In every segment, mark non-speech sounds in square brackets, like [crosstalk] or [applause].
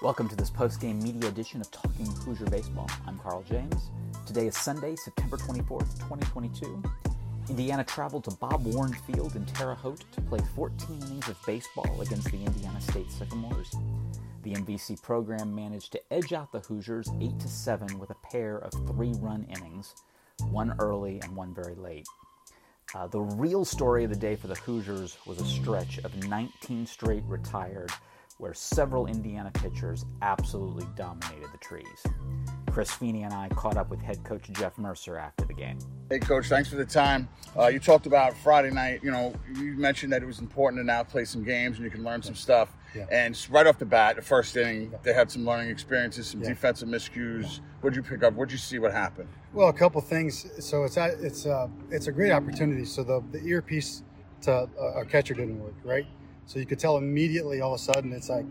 Welcome to this post-game media edition of Talking Hoosier Baseball. I'm Carl James. Today is Sunday, September 24th, 2022. Indiana traveled to Bob Warren Field in Terre Haute to play 14 innings of baseball against the Indiana State Sycamores. The MVC program managed to edge out the Hoosiers 8 to 7 with a pair of three-run innings, one early and one very late. Uh, the real story of the day for the Hoosiers was a stretch of 19 straight retired, where several Indiana pitchers absolutely dominated the trees. Chris Feeney and I caught up with head coach Jeff Mercer after the game. Hey, coach, thanks for the time. Uh, you talked about Friday night. You know, you mentioned that it was important to now play some games and you can learn some stuff. Yeah. And right off the bat, the first inning, they had some learning experiences, some yeah. defensive miscues. What'd you pick up? What'd you see? What happened? Well, a couple things. So it's a, it's a, it's a great opportunity. So the, the earpiece to uh, our catcher didn't work, right? So you could tell immediately, all of a sudden, it's like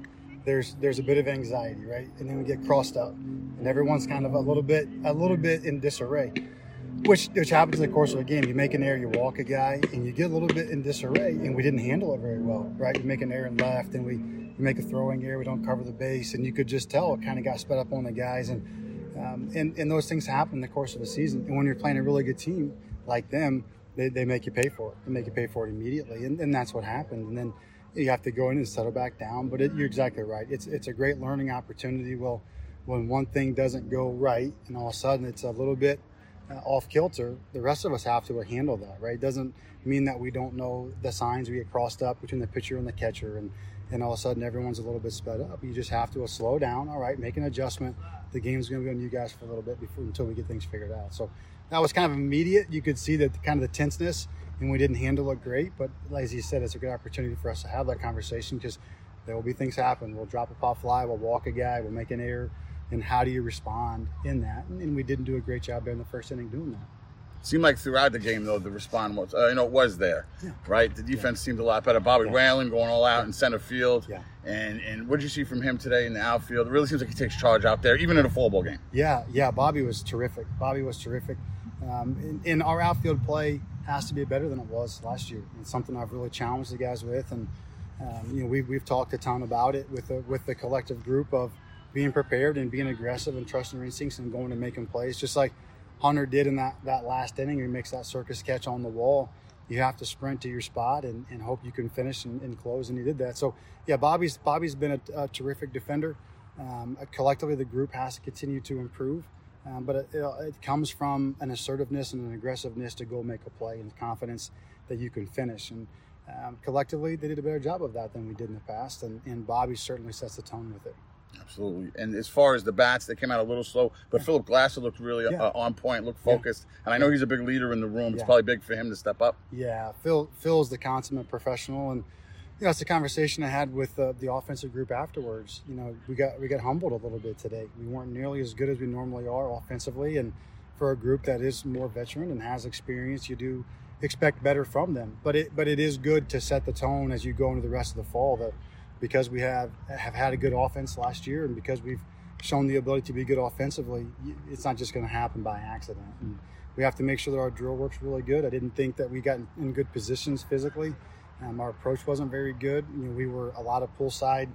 there's there's a bit of anxiety, right? And then we get crossed up, and everyone's kind of a little bit a little bit in disarray which which happens in the course of a game. You make an error, you walk a guy, and you get a little bit in disarray, and we didn't handle it very well, right? You make an error in left, and we make a throwing error, we don't cover the base, and you could just tell it kind of got sped up on the guys, and um, and and those things happen in the course of a season. And when you're playing a really good team like them, they, they make you pay for it. They make you pay for it immediately, and, and that's what happened. And then you have to go in and settle back down. But it, you're exactly right. It's it's a great learning opportunity. Well, when one thing doesn't go right, and all of a sudden it's a little bit uh, off kilter, the rest of us have to handle that, right? It doesn't mean that we don't know the signs we get crossed up between the pitcher and the catcher, and and all of a sudden everyone's a little bit sped up. You just have to uh, slow down, all right, make an adjustment. The game's going to be on you guys for a little bit before until we get things figured out. So that was kind of immediate. You could see that kind of the tenseness, and we didn't handle it great. But as you said, it's a good opportunity for us to have that conversation because there will be things happen. We'll drop a pop fly, we'll walk a guy, we'll make an error and how do you respond in that? And, we didn't do a great job there in the first inning doing that. Seemed like throughout the game though the response was uh, you know it was there, yeah. right? The defense yeah. seemed a lot better. Bobby yeah. Whalen going all out in center field, yeah. And and what did you see from him today in the outfield? It really seems like he takes charge out there, even in a four ball game. Yeah, yeah. Bobby was terrific. Bobby was terrific. Um, in, in, our outfield play has to be better than it was last year. It's something I've really challenged the guys with, and um, you know we've we've talked a ton about it with the with the collective group of being prepared and being aggressive and trusting your instincts and going and making plays, just like Hunter did in that, that last inning. He makes that circus catch on the wall. You have to sprint to your spot and, and hope you can finish and, and close, and he did that. So, yeah, Bobby's Bobby's been a, a terrific defender. Um, collectively, the group has to continue to improve, um, but it, it, comes from an assertiveness and an aggressiveness to go make a play and confidence that you can finish. And um, collectively, they did a better job of that than we did in the past, and, and Bobby certainly sets the tone with it. Absolutely. And as far as the bats, they came out a little slow, but Phillip Glasser looked really yeah. uh, on point, looked focused. Yeah. And I know he's a big leader in the room. It's yeah. probably big for him to step up. Yeah, Phil Phil's the consummate professional, and you know, it's a conversation I had with uh, the offensive group afterwards. You know, we got we got humbled a little bit today. We weren't nearly as good as we normally are offensively, and for a group that is more veteran and has experience, you do expect better from them. But it but it is good to set the tone as you go into the rest of the fall that because we have have had a good offense last year and because we've shown the ability to be good offensively, it's not just going to happen by accident. And we have to make sure that our drill works really good. I didn't think that we got in good positions physically. Um, our approach wasn't very good. You know, we were a lot of pull side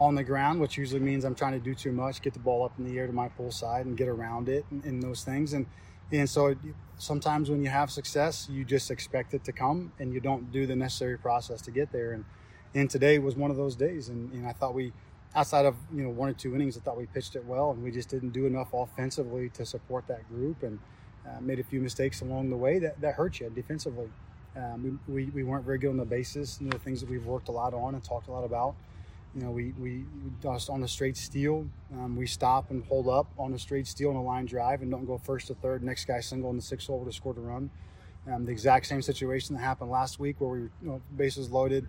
on the ground, which usually means I'm trying to do too much, get the ball up in the air to my pull side and get around it and, and those things. And and so sometimes when you have success, you just expect it to come and you don't do the necessary process to get there. And and today was one of those days. And, and I thought we, outside of you know one or two innings, I thought we pitched it well, and we just didn't do enough offensively to support that group, and uh, made a few mistakes along the way that, that hurt you defensively. Um, we, we, we, weren't very good on the bases, you know, things that we've worked a lot on and talked a lot about. You know, we, we, on a straight steal, um, we stop and hold up on a straight steal on a line drive and don't go first to third. Next guy single in the sixth hole to score a run. Um, the exact same situation that happened last week where we were you know, bases loaded,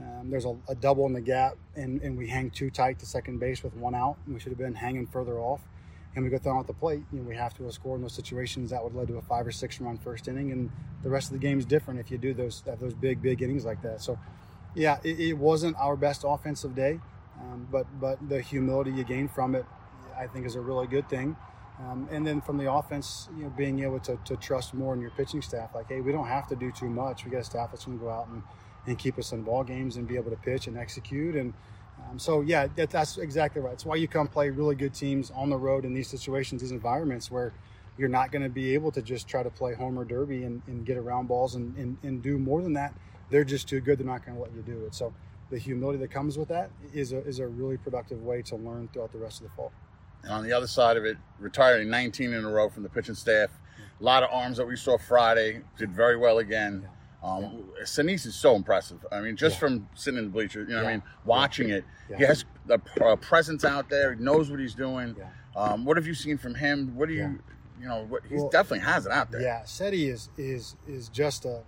um, there's a, a, double in the gap, and, and we hang too tight to second base with one out. And we should have been hanging further off. And we go thrown at the plate. You know, we have to score in those situations. That would lead to a five or six run first inning, and the rest of the game is different if you do those have those big big innings like that. So, yeah, it, it wasn't our best offensive day, um, but but the humility you gain from it, I think, is a really good thing. Um, and then from the offense, you know, being able to, to trust more in your pitching staff, like, hey, we don't have to do too much. We got a staff that's going to go out and and keep us in ball games and be able to pitch and execute. And Um, so yeah, that, that's exactly right. It's why you come play really good teams on the road in these situations, these environments where you're not going to be able to just try to play homer derby and, and get around balls and, and, and do more than that. They're just too good. They're not going to let you do it. So the humility that comes with that is a, is a really productive way to learn throughout the rest of the fall. And on the other side of it, retiring 19 in a row from the pitching staff. A lot of arms that we saw Friday did very well again. Um, Sinise is so impressive. I mean, just Yeah. from sitting in the bleachers, you know, what I mean, watching it, Yeah. he has a, a presence out there. He knows what he's doing. Yeah. Um, what have you seen from him? What do you, Yeah. you know, what, he Well, definitely has it out there. Yeah, Seti is is is just a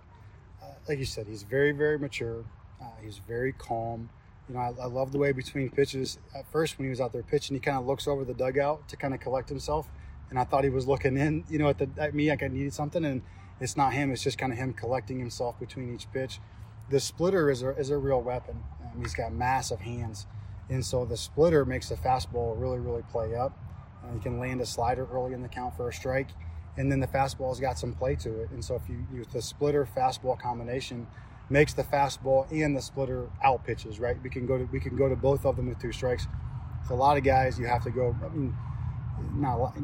uh, like you said. He's very very mature. Uh, he's very calm. You know, I, I love the way between pitches. At first, when he was out there pitching, he kind of looks over the dugout to kind of collect himself, and I thought he was looking in. You know, at the at me like I needed something, and it's not him. It's just kind of him collecting himself between each pitch. The splitter is a is a real weapon. Um, he's got massive hands, and so the splitter makes the fastball really really play up. Uh, he can land a slider early in the count for a strike and then the fastball's got some play to it. And so if you use the splitter fastball combination, makes the fastball and the splitter out pitches, right? We can go to we can go to both of them with two strikes. So a lot of guys you have to go. I mean, not a lot.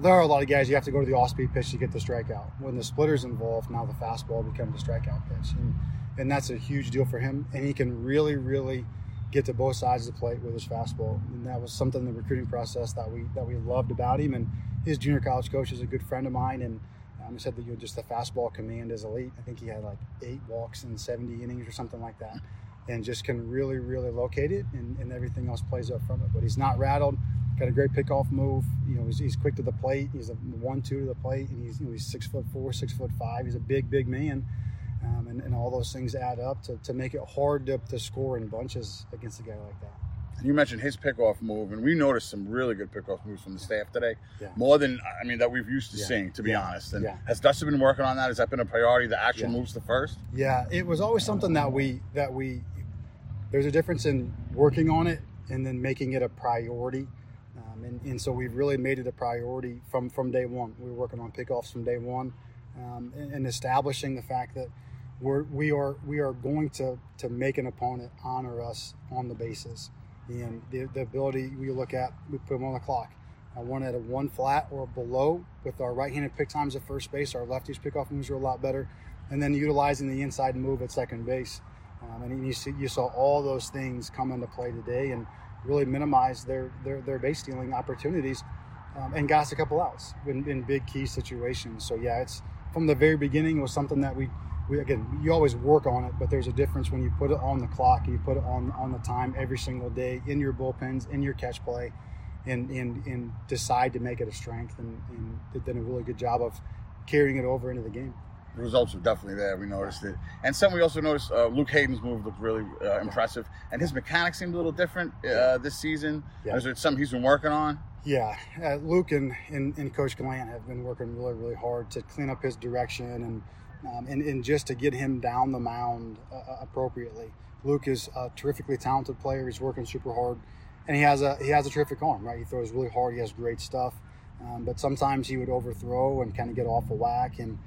There are a lot of guys you have to go to the off-speed pitch to get the strikeout. When the splitter's involved, now the fastball becomes a strikeout pitch, and and that's a huge deal for him. And he can really, really get to both sides of the plate with his fastball, and that was something in the recruiting process that we that we loved about him. And his junior college coach is a good friend of mine, and um, said that you know, just the fastball command is elite. I think he had like eight walks in 70 innings or something like that, and just can really, really locate it, and, and everything else plays up from it. But he's not rattled. Got a great pickoff move. You know, he's, he's quick to the plate. He's a one-two to the plate, and he's you know, he's six foot four, six foot five. He's a big, big man. Um, and, and all those things add up to, to make it hard to, to score in bunches against a guy like that. You mentioned his pickoff move, and we noticed some really good pickoff moves from the staff today. Yeah. More than I mean that we've used to Yeah. seeing, to be Yeah. honest. And has Dustin been working on that? Has that been a priority? The actual moves to first. Yeah, it was always something that we that we there's a difference in working on it and then making it a priority. Um, and, and so we've really made it a priority from from day one. We were working on pickoffs from day one, um, and, and establishing the fact that we're we are we are going to to make an opponent honor us on the bases, and the, the ability we look at we put them on the clock. I one at a one flat or below with our right-handed pick times at first base. Our lefties pickoff moves are a lot better, and then utilizing the inside move at second base. Um, and you see, you saw all those things come into play today, and really minimize their their, their base stealing opportunities, um, and got a couple outs in, in big key situations. So yeah, it's from the very beginning it was something that we. We, again, you always work on it, but there's a difference when you put it on the clock and you put it on on the time every single day in your bullpens, in your catch play, and and, and decide to make it a strength. And, and done a really good job of carrying it over into the game. The results were definitely there. We noticed it, and something we also noticed. Uh, Luke Hayden's move looked really uh, impressive, and his mechanics seemed a little different uh, this season. Yeah. Is it something he's been working on? Yeah, uh, Luke and, and, and Coach Glant have been working really, really hard to clean up his direction and um, and, and just to get him down the mound uh, appropriately. Luke is a terrifically talented player. He's working super hard, and he has a he has a terrific arm. Right, he throws really hard. He has great stuff, um, but sometimes he would overthrow and kind of get off a whack and,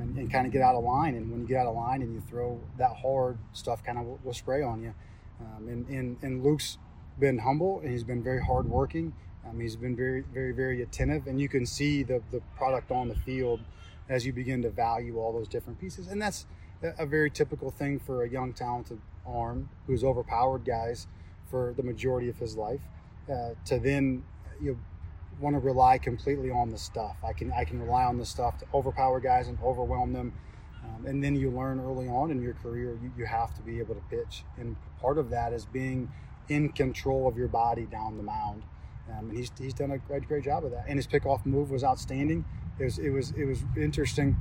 um, and and kind of get out of line. And when you get out of line and you throw that hard, stuff kind of will, will spray on you. Um, and, and and Luke's been humble and he's been very hardworking. Um, he's been very, very, very attentive, and you can see the, the product on the field as you begin to value all those different pieces. And that's a, very typical thing for a young, talented arm who's overpowered guys for the majority of his life uh, to then you know, want to rely completely on the stuff. I can I can rely on the stuff to overpower guys and overwhelm them. Um, and then you learn early on in your career you, you have to be able to pitch. And part of that is being in control of your body down the mound. Um, and he's, he's done a great, great job of that. And his pickoff move was outstanding. It was it was it was interesting.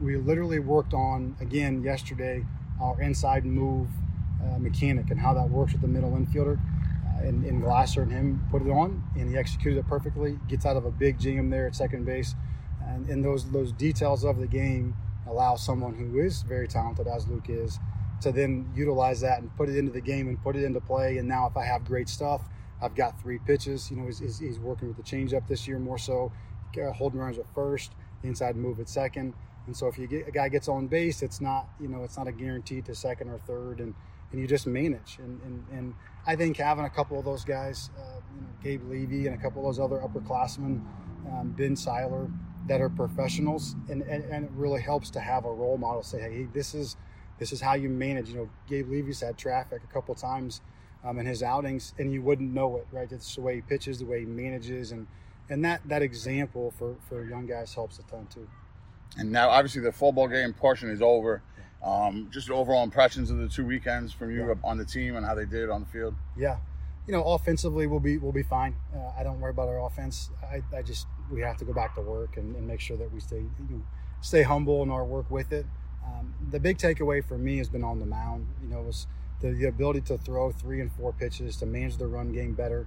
We literally worked on again yesterday our inside move uh, mechanic and how that works with the middle infielder. And, and Glasser and him put it on, and he executed it perfectly. Gets out of a big jam there at second base, and, and those those details of the game allow someone who is very talented, as Luke is, to then utilize that and put it into the game and put it into play. And now, if I have great stuff, I've got three pitches. You know, he's, he's, he's working with the changeup this year more so, uh, holding runners at first, inside move at second. And so if you get a guy gets on base, it's not you know it's not a guarantee to second or third. And and you just manage. And, and, and I think having a couple of those guys, uh, you know, Gabe Levy and a couple of those other upperclassmen, um, Ben Seiler, that are professionals, and, and, and, it really helps to have a role model. Say, hey, this is this is how you manage. You know, Gabe Levy's had traffic a couple times um, in his outings, and you wouldn't know it, right? It's the way he pitches, the way he manages, and and that that example for for young guys helps a ton too. And now, obviously, the football game portion is over. Um, just overall impressions of the two weekends from you yeah. on the team and how they did on the field. Yeah, you know, offensively we'll be we'll be fine. Uh, I don't worry about our offense. I, I just we have to go back to work and, and make sure that we stay you know, stay humble in our work with it. Um, the big takeaway for me has been on the mound. You know, was the, the ability to throw three and four pitches, to manage the run game better,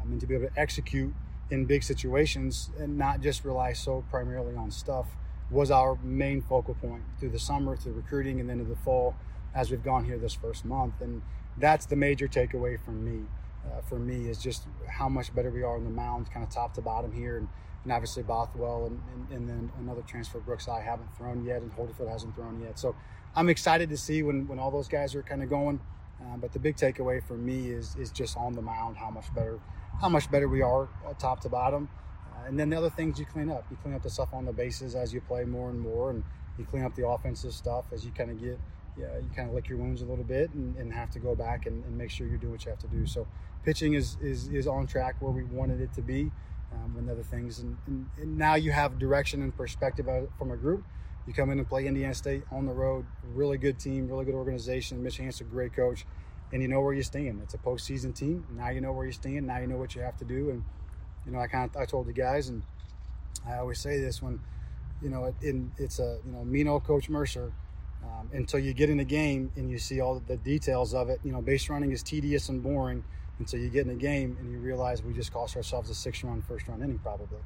um, and to be able to execute in big situations and not just rely so primarily on stuff was our main focal point through the summer, through recruiting, and then in the fall as we've gone here this first month. And that's the major takeaway from me. Uh, for me is just how much better we are on the mound, kind of top to bottom here, and, and obviously Bothwell, and, and, and, then another transfer Brooks I haven't thrown yet, and Holderfield hasn't thrown yet. So I'm excited to see when, when all those guys are kind of going. Uh, but the big takeaway for me is is just on the mound how much better how much better we are uh, top to bottom. Uh, and then the other things you clean up. You clean up the stuff on the bases as you play more and more, and you clean up the offensive stuff as you kind of get yeah, you kind of lick your wounds a little bit and, and have to go back and, and, make sure you do what you have to do. So pitching is, is, is on track where we wanted it to be um, and other things. And, and, and, now you have direction and perspective from a group. You come in and play Indiana State on the road, really good team, really good organization. Mitch Hannahs, a great coach, and you know where you stand. It's a postseason team. Now you know where you stand. Now you know what you have to do. And you know, I kind of I told the guys, and I always say this when, you know, in, it's a you know, Mino Coach Mercer um, until you get in the game and you see all the details of it. You know, base running is tedious and boring until you get in the game and you realize we just cost ourselves a six run first run inning probably.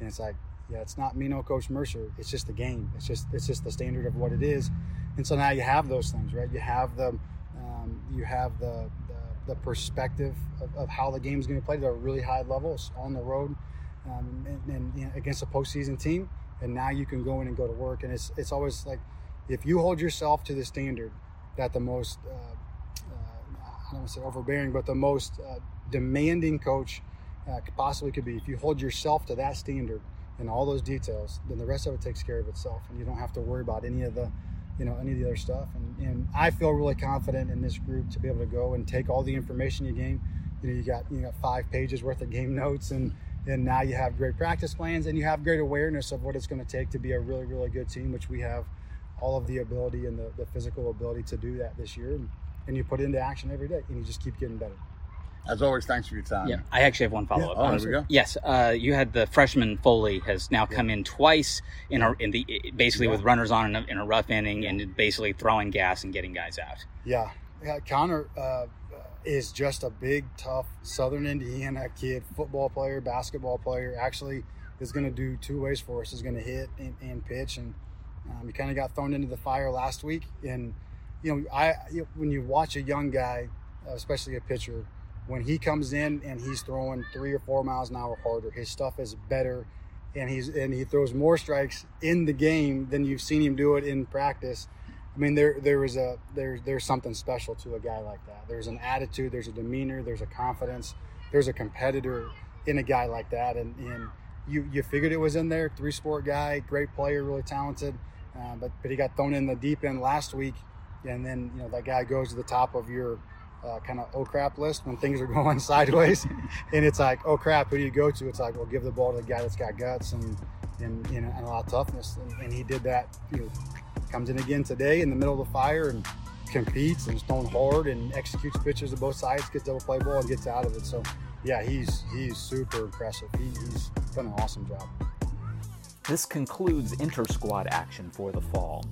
And it's like, yeah, it's not me, no Coach Mercer. It's just the game. It's just it's just the standard of what it is. And so now you have those things, right? You have the um, you have the, the, the perspective of, of, how the game is going to play at a really high levels on the road um, and, and you know, against a postseason team. And now you can go in and go to work. And it's it's always like if you hold yourself to the standard that the most, uh, uh, I don't want to say overbearing, but the most uh, demanding coach uh, possibly could be, if you hold yourself to that standard and all those details, then the rest of it takes care of itself, and you don't have to worry about any of the, you know, any of the other stuff. And, and I feel really confident in this group to be able to go and take all the information you gain. You know, you got you got five pages worth of game notes and and now you have great practice plans and you have great awareness of what it's going to take to be a really really good team which we have all of the ability and the, the physical ability to do that this year. And, and you put it into action every day and you just keep getting better. As always, thanks for your time. Yeah, I actually have one follow up. Yeah. Oh, there we go. Yes, uh, you had the freshman Foley has now come yeah. in twice in a, in the basically yeah. with runners on in a, in a, rough inning and basically throwing gas and getting guys out. Yeah, yeah. Connor uh, is just a big, tough Southern Indiana kid, football player, basketball player. Actually, is going to do two ways for us. Is going to hit and, and pitch and um, he kind of got thrown into the fire last week, and you know, I you know, when you watch a young guy, especially a pitcher, when he comes in and he's throwing three or four miles an hour harder, his stuff is better, and he's and he throws more strikes in the game than you've seen him do it in practice. I mean, there there is a there there's something special to a guy like that. There's an attitude, there's a demeanor, there's a confidence, there's a competitor in a guy like that, and and you you figured it was in there. Three sport guy, great player, really talented uh, but but he got thrown in the deep end last week, and then you know that guy goes to the top of your uh, kind of oh crap list when things are [laughs] going sideways, and it's like oh crap, who do you go to? It's like well, give the ball to the guy that's got guts and and, you know, and a lot of toughness, and, and he did that. You know, comes in again today in the middle of the fire and competes and throwing hard and executes pitches to both sides, gets double play ball and gets out of it. So yeah, he's he's super impressive. He, he's done an awesome job. This concludes inter squad action for the fall.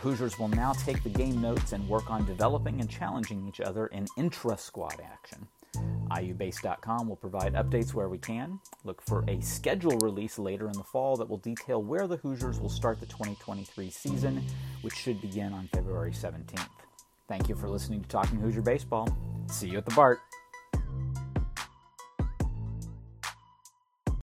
Hoosiers will now take the game notes and work on developing and challenging each other in intra squad action. IUBase.com will provide updates where we can. Look for a schedule release later in the fall that will detail where the Hoosiers will start the 2023 season, which should begin on February 17th. Thank you for listening to Talking Hoosier Baseball. See you at the BART.